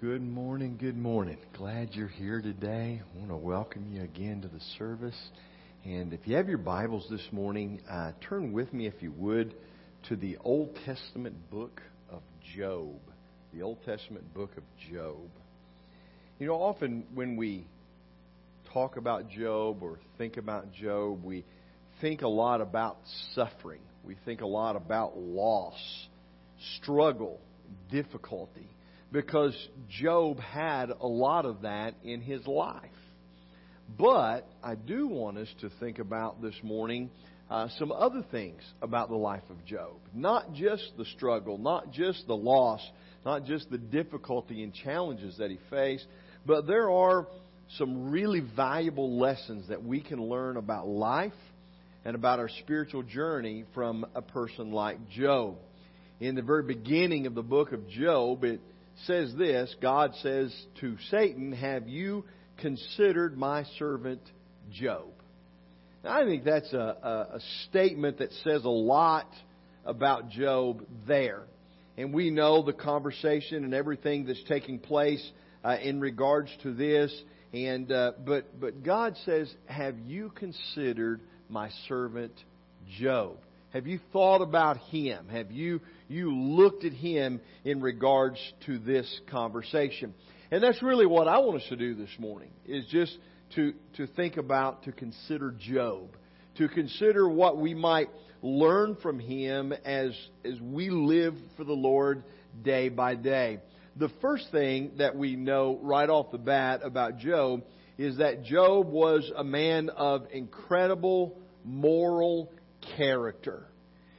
Good morning, good morning. Glad you're here today. I want to welcome you again to the service. And if you have your Bibles this morning, uh, turn with me, if you would, to the Old Testament book of Job. The Old Testament book of Job. You know, often when we talk about Job or think about Job, we think a lot about suffering. We think a lot about loss, struggle, difficulty because Job had a lot of that in his life. But I do want us to think about this morning uh, some other things about the life of Job. Not just the struggle, not just the loss, not just the difficulty and challenges that he faced, but there are some really valuable lessons that we can learn about life and about our spiritual journey from a person like Job. In the very beginning of the book of Job, it says this God says to Satan, Have you considered my servant Job? Now, I think that's a, a, a statement that says a lot about Job there. And we know the conversation and everything that's taking place uh, in regards to this. And uh, but but God says, "Have you considered my servant Job? Have you thought about him? Have you you looked at him in regards to this conversation. And that's really what I want us to do this morning, is just to, to think about, to consider Job, to consider what we might learn from him as, as we live for the Lord day by day. The first thing that we know right off the bat about Job is that Job was a man of incredible moral character.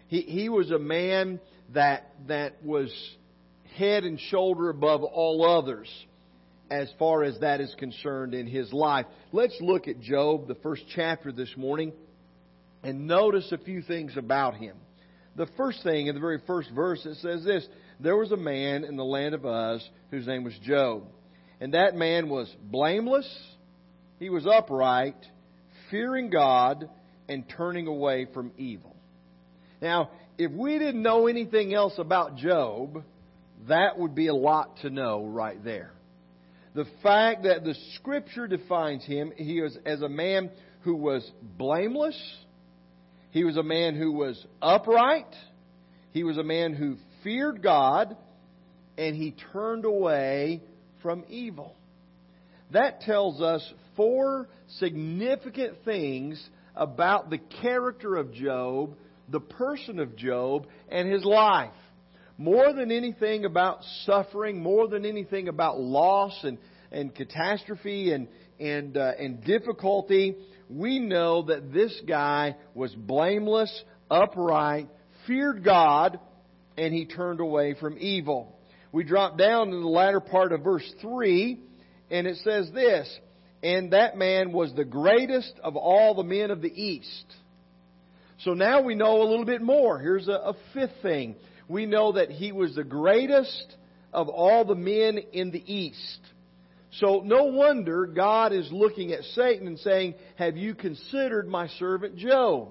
He, he was a man that, that was head and shoulder above all others as far as that is concerned in his life. Let's look at Job, the first chapter this morning, and notice a few things about him. The first thing in the very first verse, it says this There was a man in the land of Uz whose name was Job. And that man was blameless, he was upright, fearing God, and turning away from evil. Now, if we didn't know anything else about Job, that would be a lot to know right there. The fact that the Scripture defines him, he was as a man who was blameless, he was a man who was upright, he was a man who feared God, and he turned away from evil. That tells us four significant things about the character of Job the person of Job and his life. More than anything about suffering, more than anything about loss and, and catastrophe and, and, uh, and difficulty, we know that this guy was blameless, upright, feared God, and he turned away from evil. We drop down to the latter part of verse 3, and it says this, And that man was the greatest of all the men of the east. So now we know a little bit more. Here's a, a fifth thing. We know that he was the greatest of all the men in the east. So no wonder God is looking at Satan and saying, Have you considered my servant Job?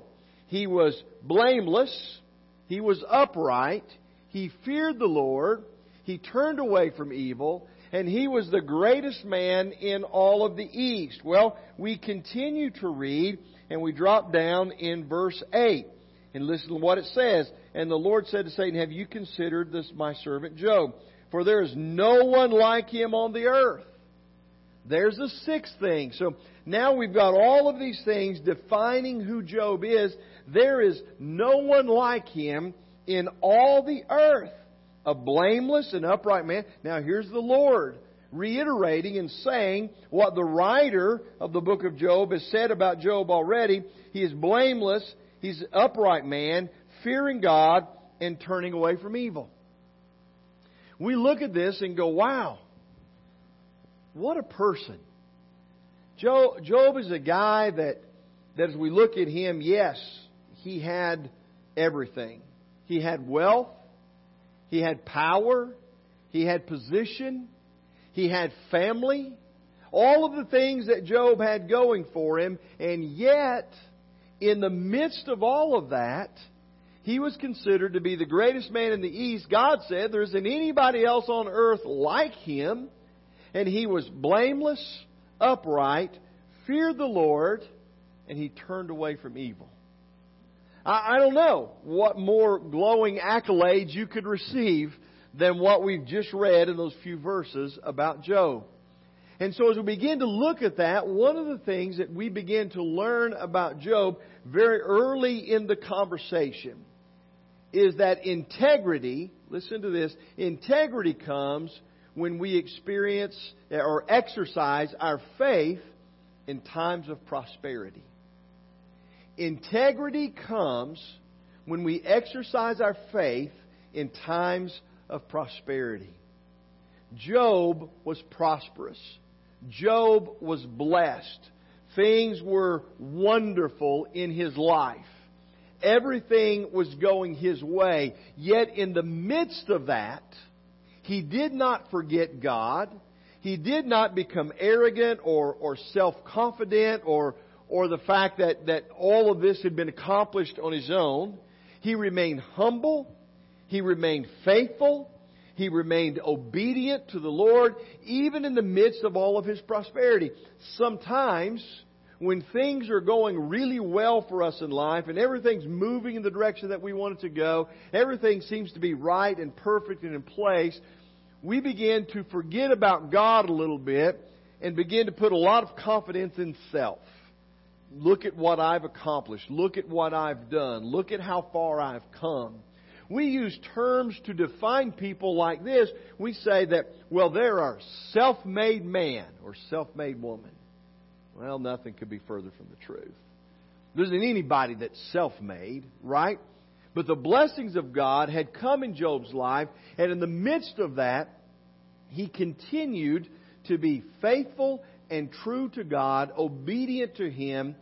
He was blameless. He was upright. He feared the Lord. He turned away from evil. And he was the greatest man in all of the east. Well, we continue to read and we drop down in verse 8 and listen to what it says. And the Lord said to Satan, Have you considered this my servant Job? For there is no one like him on the earth. There's the sixth thing. So now we've got all of these things defining who Job is. There is no one like him in all the earth. A blameless and upright man. Now here's the Lord reiterating and saying what the writer of the book of Job has said about Job already. He is blameless, he's an upright man, fearing God, and turning away from evil. We look at this and go, wow, what a person. Job, is a guy that, that as we look at him, yes, he had everything. He had wealth, he had power, he had position, he had family, all of the things that Job had going for him, and yet, in the midst of all of that, he was considered to be the greatest man in the East. God said there isn't anybody else on earth like him. And he was blameless, upright, feared the Lord, and he turned away from evil. I, I don't know what more glowing accolades you could receive than what we've just read in those few verses about Job. And so as we begin to look at that, one of the things that we begin to learn about Job very early in the conversation is that integrity, listen to this, integrity comes when we experience or exercise our faith in times of prosperity. Integrity comes when we exercise our faith in times of prosperity. Job was prosperous. Job was blessed. Things were wonderful in his life. Everything was going his way. Yet in the midst of that, he did not forget God. He did not become arrogant or, or self-confident or, or the fact that, that all of this had been accomplished on his own. He remained humble. He remained faithful. He remained obedient to the Lord, even in the midst of all of his prosperity. Sometimes, when things are going really well for us in life and everything's moving in the direction that we want it to go, everything seems to be right and perfect and in place, we begin to forget about God a little bit and begin to put a lot of confidence in self. Look at what I've accomplished. Look at what I've done. Look at how far I've come we use terms to define people like this. We say that, well, they're a self made man or self made woman. Well, nothing could be further from the truth. There isn't anybody that's self made, right? But the blessings of God had come in Job's life, and in the midst of that, he continued to be faithful and true to God, obedient to Him,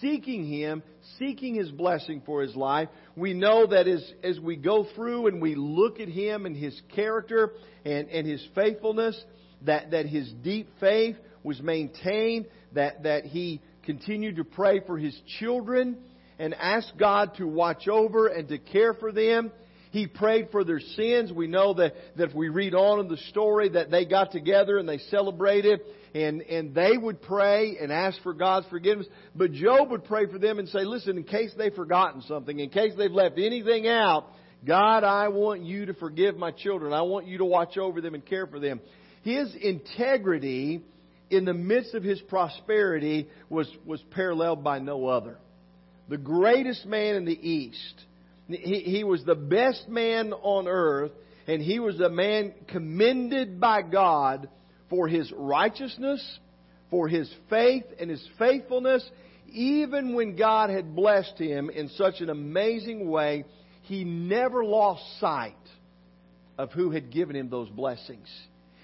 seeking Him, seeking His blessing for his life. We know that as, as we go through and we look at Him and His character and, and His faithfulness, that, that His deep faith was maintained, that, that He continued to pray for His children and ask God to watch over and to care for them. He prayed for their sins. We know that, that if we read on in the story that they got together and they celebrated and, and they would pray and ask for God's forgiveness. But Job would pray for them and say, listen, in case they've forgotten something, in case they've left anything out, God, I want you to forgive my children. I want you to watch over them and care for them. His integrity in the midst of his prosperity was, was paralleled by no other. The greatest man in the East. He, he was the best man on earth, and he was a man commended by God for his righteousness, for his faith and his faithfulness, even when God had blessed him in such an amazing way, he never lost sight of who had given him those blessings.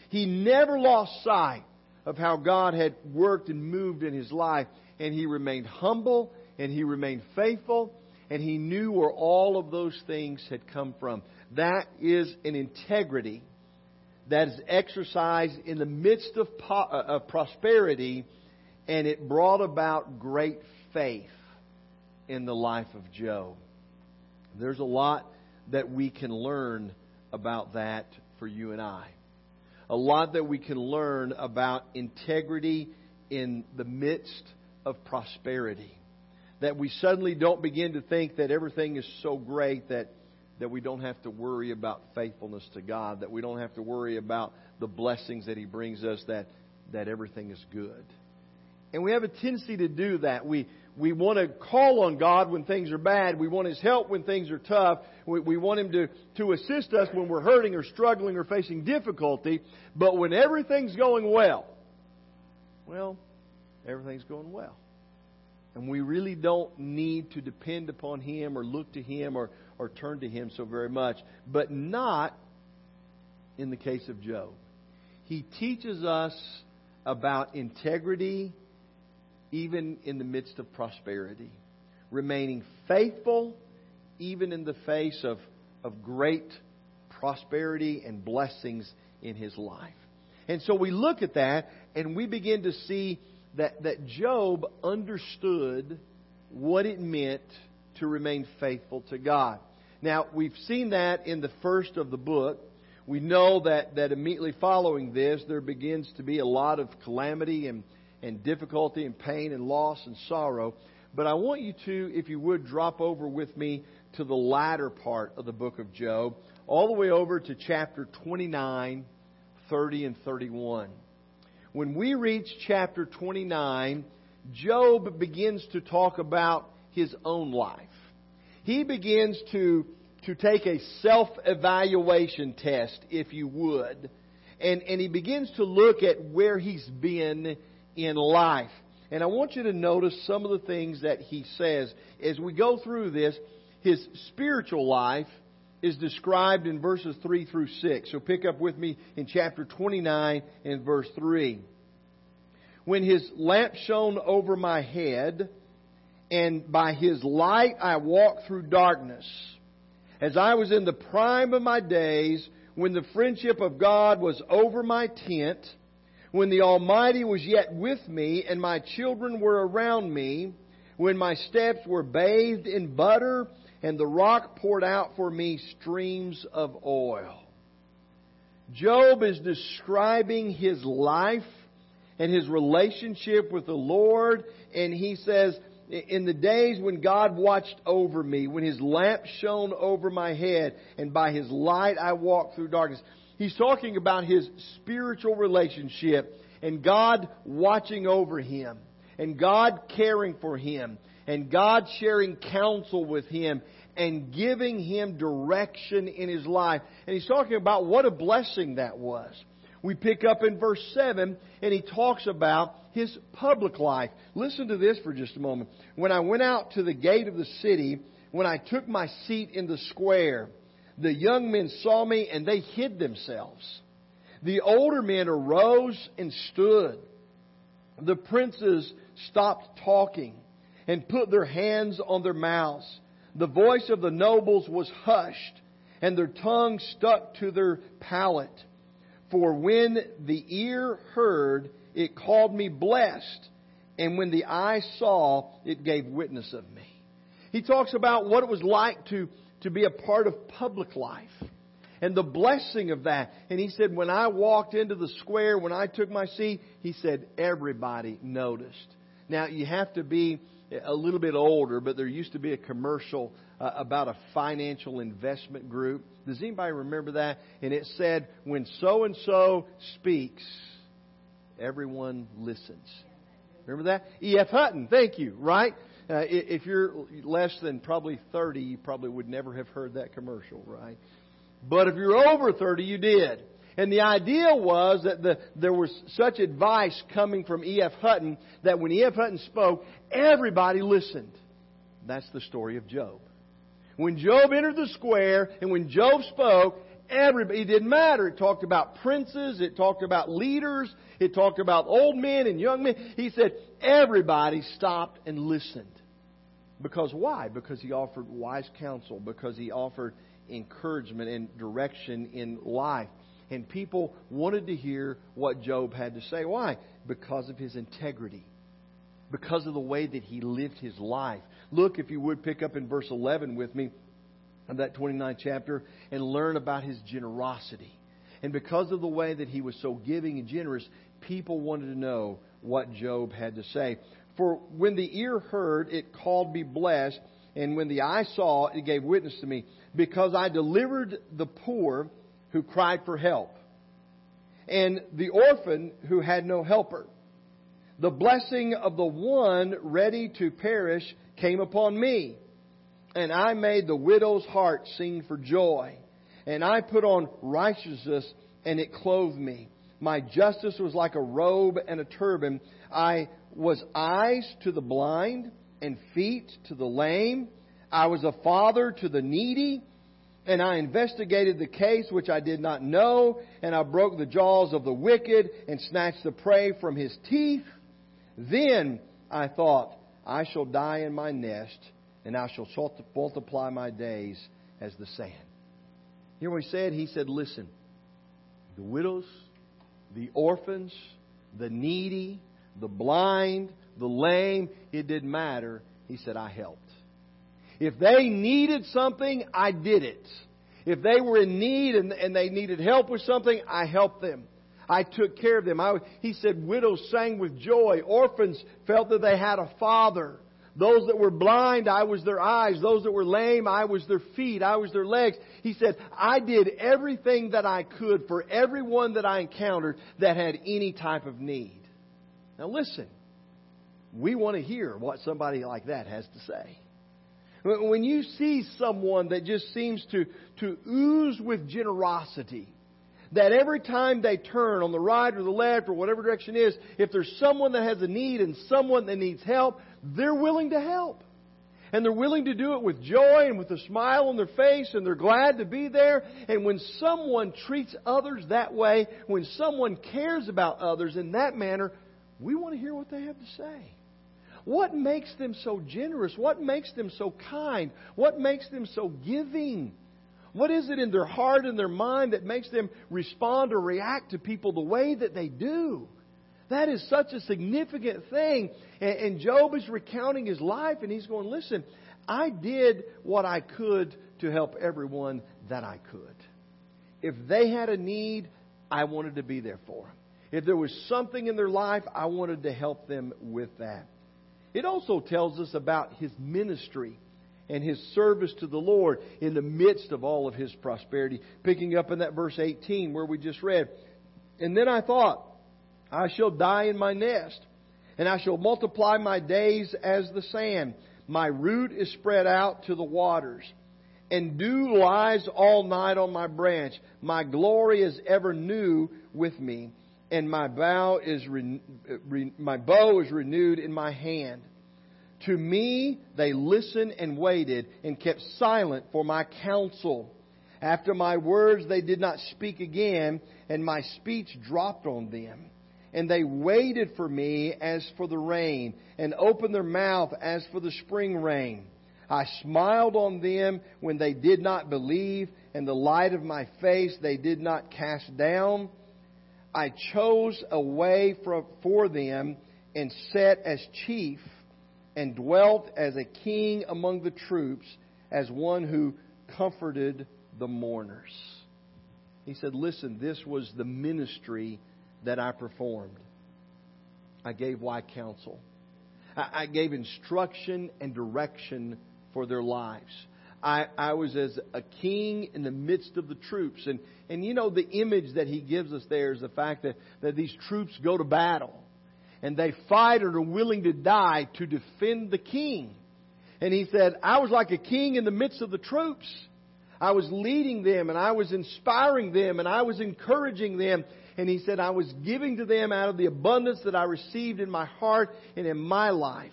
He never lost sight of how God had worked and moved in his life, and he remained humble and he remained faithful, and he knew where all of those things had come from. That is an integrity that is exercised in the midst of, po- uh, of prosperity, and it brought about great faith in the life of Job. There's a lot that we can learn about that for you and I. A lot that we can learn about integrity in the midst of prosperity. That we suddenly don't begin to think that everything is so great that that we don't have to worry about faithfulness to God, that we don't have to worry about the blessings that He brings us, that, that everything is good. And we have a tendency to do that. We, we want to call on God when things are bad. We want His help when things are tough. We, we want Him to, to assist us when we're hurting or struggling or facing difficulty. But when everything's going well, well, everything's going well. And we really don't need to depend upon Him or look to Him or, or turn to Him so very much. But not in the case of Job. He teaches us about integrity even in the midst of prosperity, remaining faithful even in the face of, of great prosperity and blessings in his life. And so we look at that and we begin to see that, that Job understood what it meant to remain faithful to God. Now, we've seen that in the first of the book. we know that, that immediately following this, there begins to be a lot of calamity and, and difficulty and pain and loss and sorrow. But I want you to, if you would, drop over with me to the latter part of the book of Job, all the way over to chapter 29, 30, and 31. When we reach chapter 29, Job begins to talk about his own life. He begins to, to take a self evaluation test, if you would, and, and he begins to look at where he's been in life. And I want you to notice some of the things that he says. As we go through this, his spiritual life is described in verses 3 through 6. So pick up with me in chapter 29 and verse 3. When his lamp shone over my head, and by his light I walked through darkness. As I was in the prime of my days, when the friendship of God was over my tent, when the Almighty was yet with me and my children were around me, when my steps were bathed in butter and the rock poured out for me streams of oil. Job is describing his life and his relationship with the Lord, and he says, in the days when God watched over me, when His lamp shone over my head, and by His light I walked through darkness. He's talking about his spiritual relationship and God watching over him and God caring for him and God sharing counsel with him and giving him direction in his life. And he's talking about what a blessing that was. We pick up in verse 7 and he talks about his public life. Listen to this for just a moment. When I went out to the gate of the city, when I took my seat in the square, the young men saw me and they hid themselves. The older men arose and stood. The princes stopped talking and put their hands on their mouths. The voice of the nobles was hushed and their tongue stuck to their palate. For when the ear heard, it called me blessed, and when the eye saw, it gave witness of me. He talks about what it was like to to be a part of public life and the blessing of that. And he said, when I walked into the square, when I took my seat, he said, everybody noticed. Now, you have to be a little bit older, but there used to be a commercial uh, about a financial investment group. Does anybody remember that? And it said, when so and so speaks, everyone listens. Remember that? E.F. Hutton, thank you, right? Uh, if you're less than probably 30, you probably would never have heard that commercial, right? But if you're over 30, you did. And the idea was that the, there was such advice coming from E.F. Hutton that when E.F. Hutton spoke, everybody listened. That's the story of Job. When Job entered the square and when Job spoke, everybody, it didn't matter. It talked about princes, it talked about leaders, it talked about old men and young men. He said everybody stopped and listened. Because why? Because he offered wise counsel, because he offered encouragement and direction in life. And people wanted to hear what Job had to say. Why? Because of his integrity, because of the way that he lived his life. Look, if you would, pick up in verse 11 with me of that 29th chapter and learn about his generosity. And because of the way that he was so giving and generous, people wanted to know what Job had to say. For when the ear heard, it called me blessed, and when the eye saw, it gave witness to me, because I delivered the poor who cried for help, and the orphan who had no helper. The blessing of the one ready to perish came upon me, and I made the widow's heart sing for joy, and I put on righteousness, and it clothed me. My justice was like a robe and a turban. I was eyes to the blind and feet to the lame. I was a father to the needy, and I investigated the case which I did not know, and I broke the jaws of the wicked and snatched the prey from his teeth. Then I thought, I shall die in my nest, and I shall multiply my days as the sand. Hear what he said? He said, Listen, the widows, the orphans, the needy, the blind, the lame, it didn't matter. He said, I helped. If they needed something, I did it. If they were in need and, and they needed help with something, I helped them. I took care of them. I, he said, widows sang with joy. Orphans felt that they had a father. Those that were blind, I was their eyes. Those that were lame, I was their feet. I was their legs. He said, I did everything that I could for everyone that I encountered that had any type of need. Now listen, we want to hear what somebody like that has to say. When you see someone that just seems to, to ooze with generosity, that every time they turn on the right or the left or whatever direction is, if there's someone that has a need and someone that needs help, they're willing to help. And they're willing to do it with joy and with a smile on their face and they're glad to be there. And when someone treats others that way, when someone cares about others in that manner, we want to hear what they have to say. What makes them so generous? What makes them so kind? What makes them so giving? What is it in their heart and their mind that makes them respond or react to people the way that they do? That is such a significant thing. And, Job is recounting his life and he's going, listen, I did what I could to help everyone that I could. If they had a need, I wanted to be there for them. If there was something in their life, I wanted to help them with that. It also tells us about his ministry and his service to the Lord in the midst of all of his prosperity. Picking up in that verse 18 where we just read, And then I thought, I shall die in my nest, and I shall multiply my days as the sand. My root is spread out to the waters, and dew lies all night on my branch. My glory is ever new with me and my bow is re, re, my bow is renewed in my hand. To me they listened and waited and kept silent for my counsel. After my words they did not speak again, and my speech dropped on them. And they waited for me as for the rain, and opened their mouth as for the spring rain. I smiled on them when they did not believe, and the light of my face they did not cast down. I chose a way for, for them and sat as chief and dwelt as a king among the troops, as one who comforted the mourners. He said, Listen, this was the ministry that I performed. I gave wise counsel. I gave instruction and direction for their lives. I, I was as a king in the midst of the troops. And, and you know, the image that he gives us there is the fact that, that these troops go to battle and they fight and are willing to die to defend the king. And he said, I was like a king in the midst of the troops. I was leading them and I was inspiring them and I was encouraging them. And he said, I was giving to them out of the abundance that I received in my heart and in my life.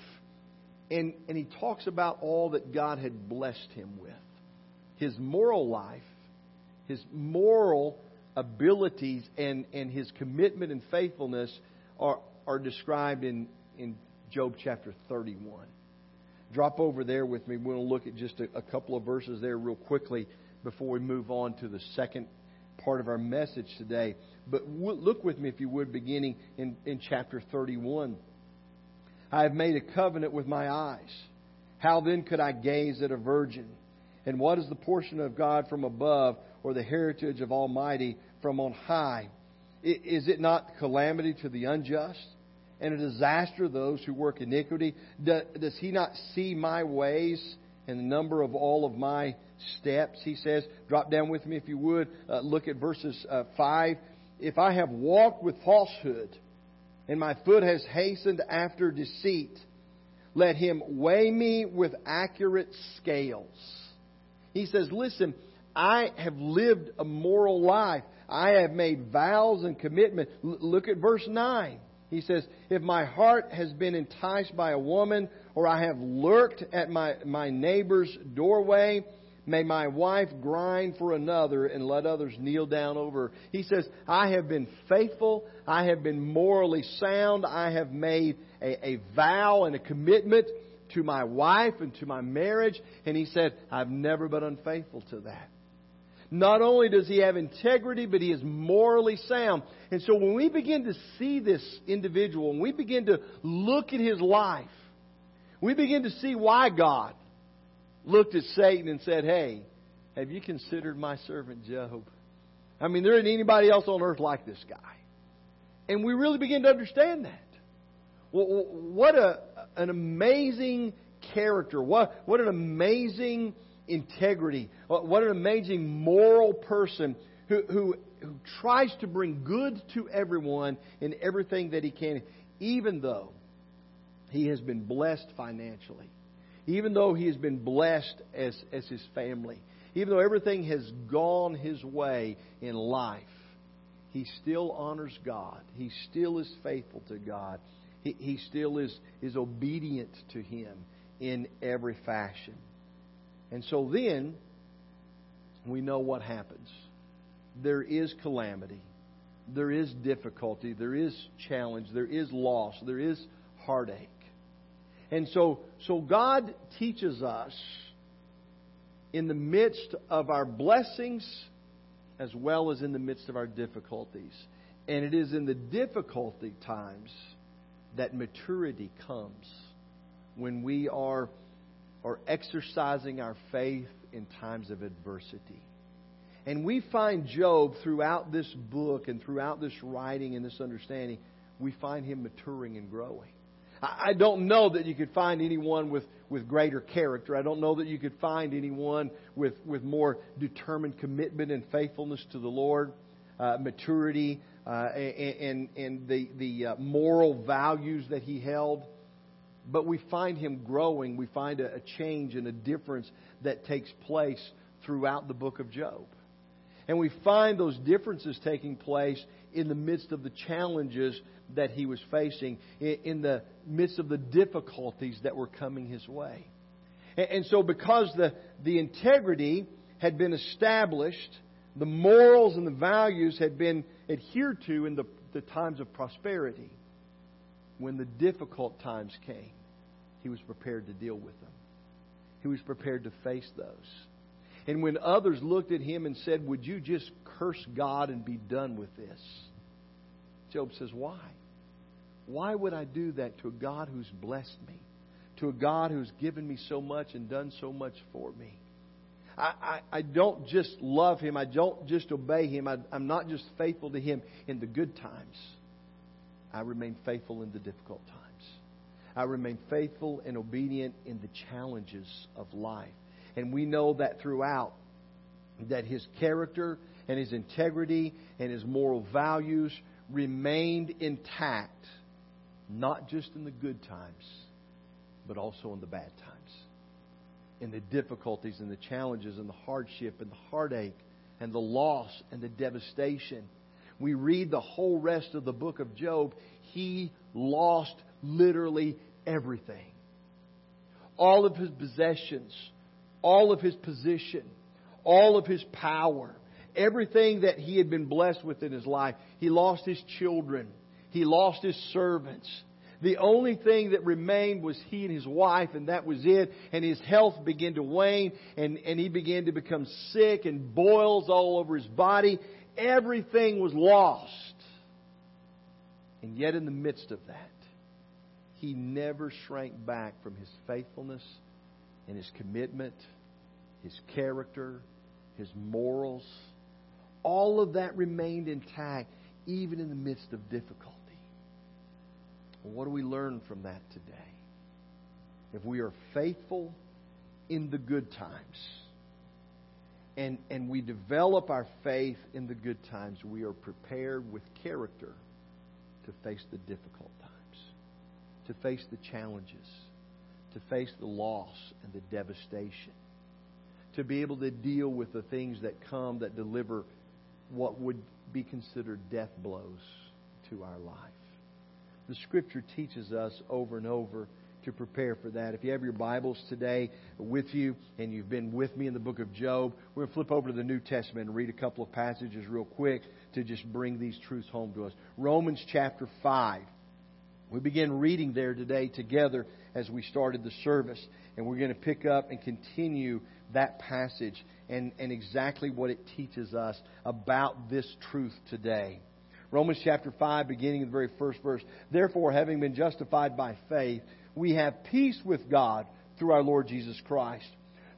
And, and he talks about all that God had blessed him with his moral life, his moral abilities, and, and his commitment and faithfulness are, are described in, in Job chapter 31. Drop over there with me. We'll look at just a, a couple of verses there real quickly before we move on to the second part of our message today. But look with me, if you would, beginning in, in chapter 31. I have made a covenant with my eyes. How then could I gaze at a virgin? And what is the portion of God from above, or the heritage of Almighty from on high? Is it not calamity to the unjust, and a disaster to those who work iniquity? Does he not see my ways and the number of all of my steps? He says, drop down with me if you would. Uh, look at verses uh, 5. If I have walked with falsehood, and my foot has hastened after deceit. Let him weigh me with accurate scales. He says, Listen, I have lived a moral life. I have made vows and commitment. L- look at verse 9. He says, If my heart has been enticed by a woman, or I have lurked at my, my neighbor's doorway, May my wife grind for another and let others kneel down over her. He says, I have been faithful. I have been morally sound. I have made a, a vow and a commitment to my wife and to my marriage. And he said, I've never been unfaithful to that. Not only does he have integrity, but he is morally sound. And so when we begin to see this individual, when we begin to look at his life, we begin to see why God looked at Satan and said, Hey, Have you considered my servant Job? I mean, there isn't anybody else on earth like this guy. And we really begin to understand that. What a, an amazing character. What, what an amazing integrity. What an amazing moral person who, who, who tries to bring good to everyone in everything that he can, even though he has been blessed financially, even though he has been blessed as, as his family, even though everything has gone his way in life. He still honors God. He still is faithful to God. He, he still is, is obedient to Him in every fashion. And so then, we know what happens. There is calamity. There is difficulty. There is challenge. There is loss. There is heartache. And so, so God teaches us in the midst of our blessings as well as in the midst of our difficulties. And it is in the difficulty times that maturity comes when we are, are exercising our faith in times of adversity. And we find Job throughout this book and throughout this writing and this understanding, we find him maturing and growing. I don't know that you could find anyone with, with greater character. I don't know that you could find anyone with, with more determined commitment and faithfulness to the Lord, uh, maturity, uh, and, and the, the uh, moral values that he held. But we find him growing. We find a, a change and a difference that takes place throughout the book of Job. And we find those differences taking place in the midst of the challenges that he was facing, in the midst of the difficulties that were coming his way. And so, because the, the integrity had been established, the morals and the values had been adhered to in the, the times of prosperity. When the difficult times came, he was prepared to deal with them. He was prepared to face those. And when others looked at him and said, Would you just curse God and be done with this? Job says, Why? Why would I do that to a God who's blessed me? To a God who's given me so much and done so much for me? I, I, I don't just love Him. I don't just obey Him. I, I'm not just faithful to Him in the good times. I remain faithful in the difficult times. I remain faithful and obedient in the challenges of life. And we know that throughout, that his character and his integrity and his moral values remained intact, not just in the good times, but also in the bad times in the difficulties and the challenges and the hardship and the heartache and the loss and the devastation. We read the whole rest of the book of Job. He lost literally everything. All of his possessions, all of his position, all of his power, everything that he had been blessed with in his life. He lost his children. He lost his servants. The only thing that remained was he and his wife, and that was it. And his health began to wane, and, and he began to become sick and boils all over his body. Everything was lost. And yet, in the midst of that, he never shrank back from his faithfulness and his commitment, his character, his morals. All of that remained intact, even in the midst of difficulty. Well, what do we learn from that today? If we are faithful in the good times and, and we develop our faith in the good times, we are prepared with character to face the difficult times, to face the challenges, to face the loss and the devastation, to be able to deal with the things that come that deliver what would be considered death blows to our life the Scripture teaches us over and over to prepare for that. If you have your Bibles today with you and you've been with me in the book of Job, we're going to flip over to the New Testament and read a couple of passages real quick to just bring these truths home to us. Romans chapter 5. We begin reading there today together as we started the service, and we're going to pick up and continue that passage and, and exactly what it teaches us about this truth today. Romans chapter 5, beginning in the very first verse. Therefore, having been justified by faith, we have peace with God through our Lord Jesus Christ,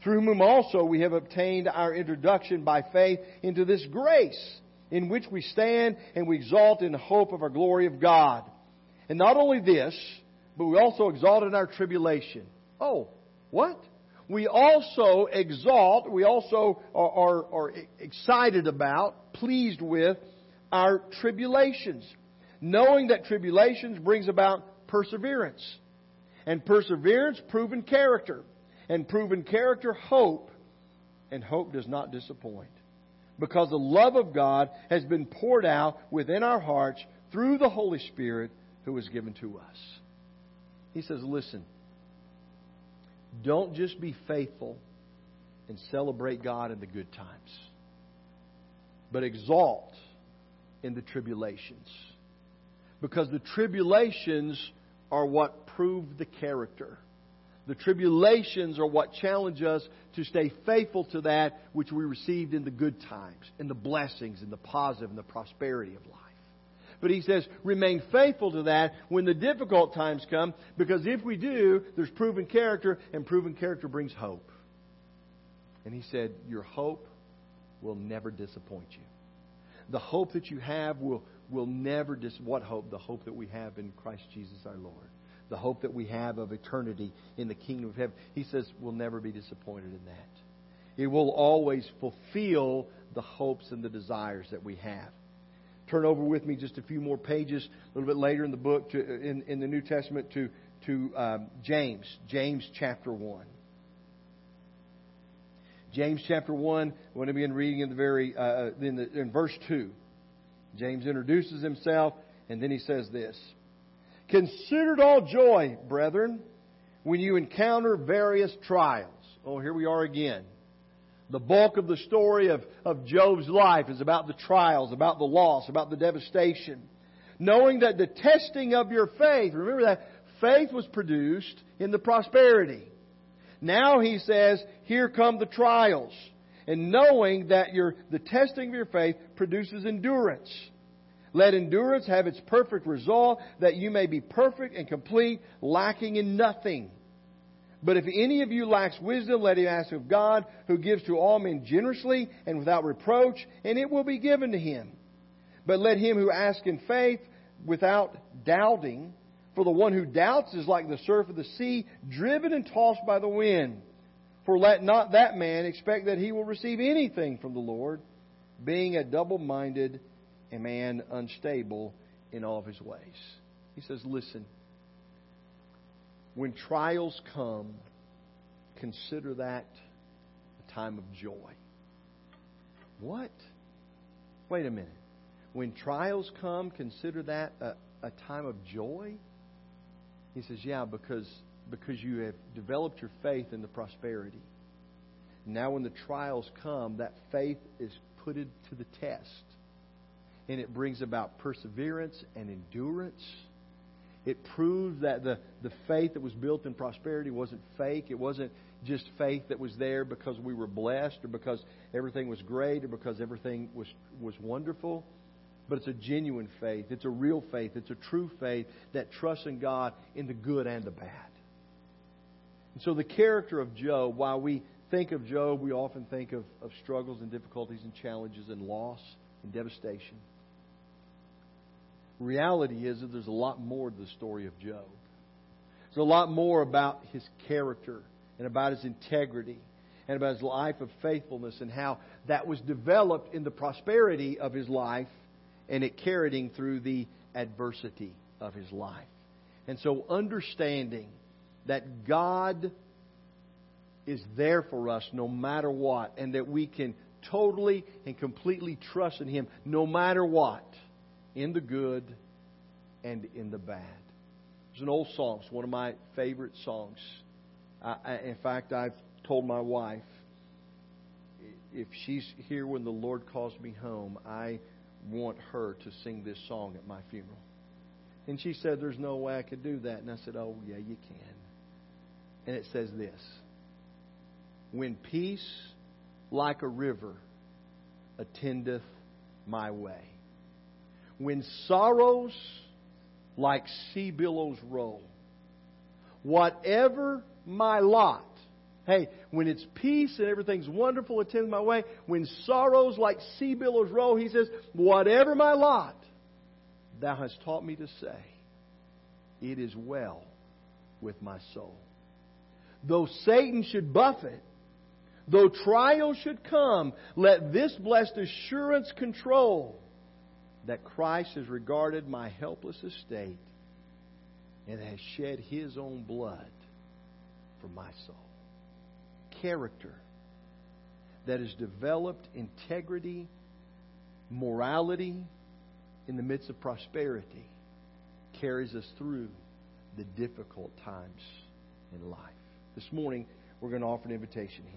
through whom also we have obtained our introduction by faith into this grace in which we stand and we exalt in the hope of our glory of God. And not only this, but we also exalt in our tribulation. Oh, what? We also exalt, we also are, are, are excited about, pleased with our tribulations, knowing that tribulations brings about perseverance. And perseverance, proven character and proven character, hope, and hope does not disappoint. Because the love of God has been poured out within our hearts through the Holy Spirit who was given to us. He says, Listen, don't just be faithful and celebrate God in the good times, but exalt in the tribulations. Because the tribulations are what prove the character the tribulations are what challenge us to stay faithful to that which we received in the good times, in the blessings, in the positive, and the prosperity of life. But he says, remain faithful to that when the difficult times come, because if we do, there's proven character, and proven character brings hope. And he said, Your hope will never disappoint you. The hope that you have will, will never dis. What hope? The hope that we have in Christ Jesus our Lord the hope that we have of eternity in the kingdom of heaven. He says we'll never be disappointed in that. It will always fulfill the hopes and the desires that we have. Turn over with me just a few more pages, a little bit later in the book, to, in, in the New Testament, to, to um, James, James chapter 1. James chapter 1, we're going to begin reading in the very, uh, uh in, the, in verse 2. James introduces himself, and then he says this. Consider it all joy, brethren, when you encounter various trials. Oh, here we are again. The bulk of the story of, of Job's life is about the trials, about the loss, about the devastation. Knowing that the testing of your faith, remember that faith was produced in the prosperity. Now he says, here come the trials. And knowing that your, the testing of your faith produces endurance. Let endurance have its perfect result, that you may be perfect and complete, lacking in nothing. But if any of you lacks wisdom, let him ask of God, who gives to all men generously and without reproach, and it will be given to him. But let him who asks in faith, without doubting, for the one who doubts is like the surf of the sea, driven and tossed by the wind. For let not that man expect that he will receive anything from the Lord, being a double minded a man unstable in all of his ways. He says, Listen, when trials come, consider that a time of joy. What? Wait a minute. When trials come, consider that a, a time of joy? He says, Yeah, because, because you have developed your faith in the prosperity. Now, when the trials come, that faith is put to the test and it brings about perseverance and endurance. It proved that the, the faith that was built in prosperity wasn't fake. It wasn't just faith that was there because we were blessed or because everything was great or because everything was, was wonderful. But it's a genuine faith. It's a real faith. It's a true faith that trusts in God in the good and the bad. And so the character of Job, while we think of Job, we often think of, of struggles and difficulties and challenges and loss and devastation reality is that there's a lot more to the story of Job. There's a lot more about his character and about his integrity and about his life of faithfulness and how that was developed in the prosperity of his life and it carried him through the adversity of his life. And so understanding that God is there for us no matter what and that we can totally and completely trust in Him no matter what in the good and in the bad. It's an old song. It's one of my favorite songs. I, I, in fact, I've told my wife if she's here when the Lord calls me home, I want her to sing this song at my funeral. And she said, There's no way I could do that. And I said, Oh, yeah, you can. And it says this When peace like a river attendeth my way when sorrows like sea billows roll. Whatever my lot, Hey, when it's peace and everything's wonderful, attends my way, when sorrows like sea billows roll, he says, Whatever my lot, thou hast taught me to say, It is well with my soul. Though Satan should buffet, though trial should come, let this blessed assurance control that Christ has regarded my helpless estate and has shed his own blood for my soul. Character that has developed integrity, morality in the midst of prosperity carries us through the difficult times in life. This morning, we're going to offer an invitation hymn.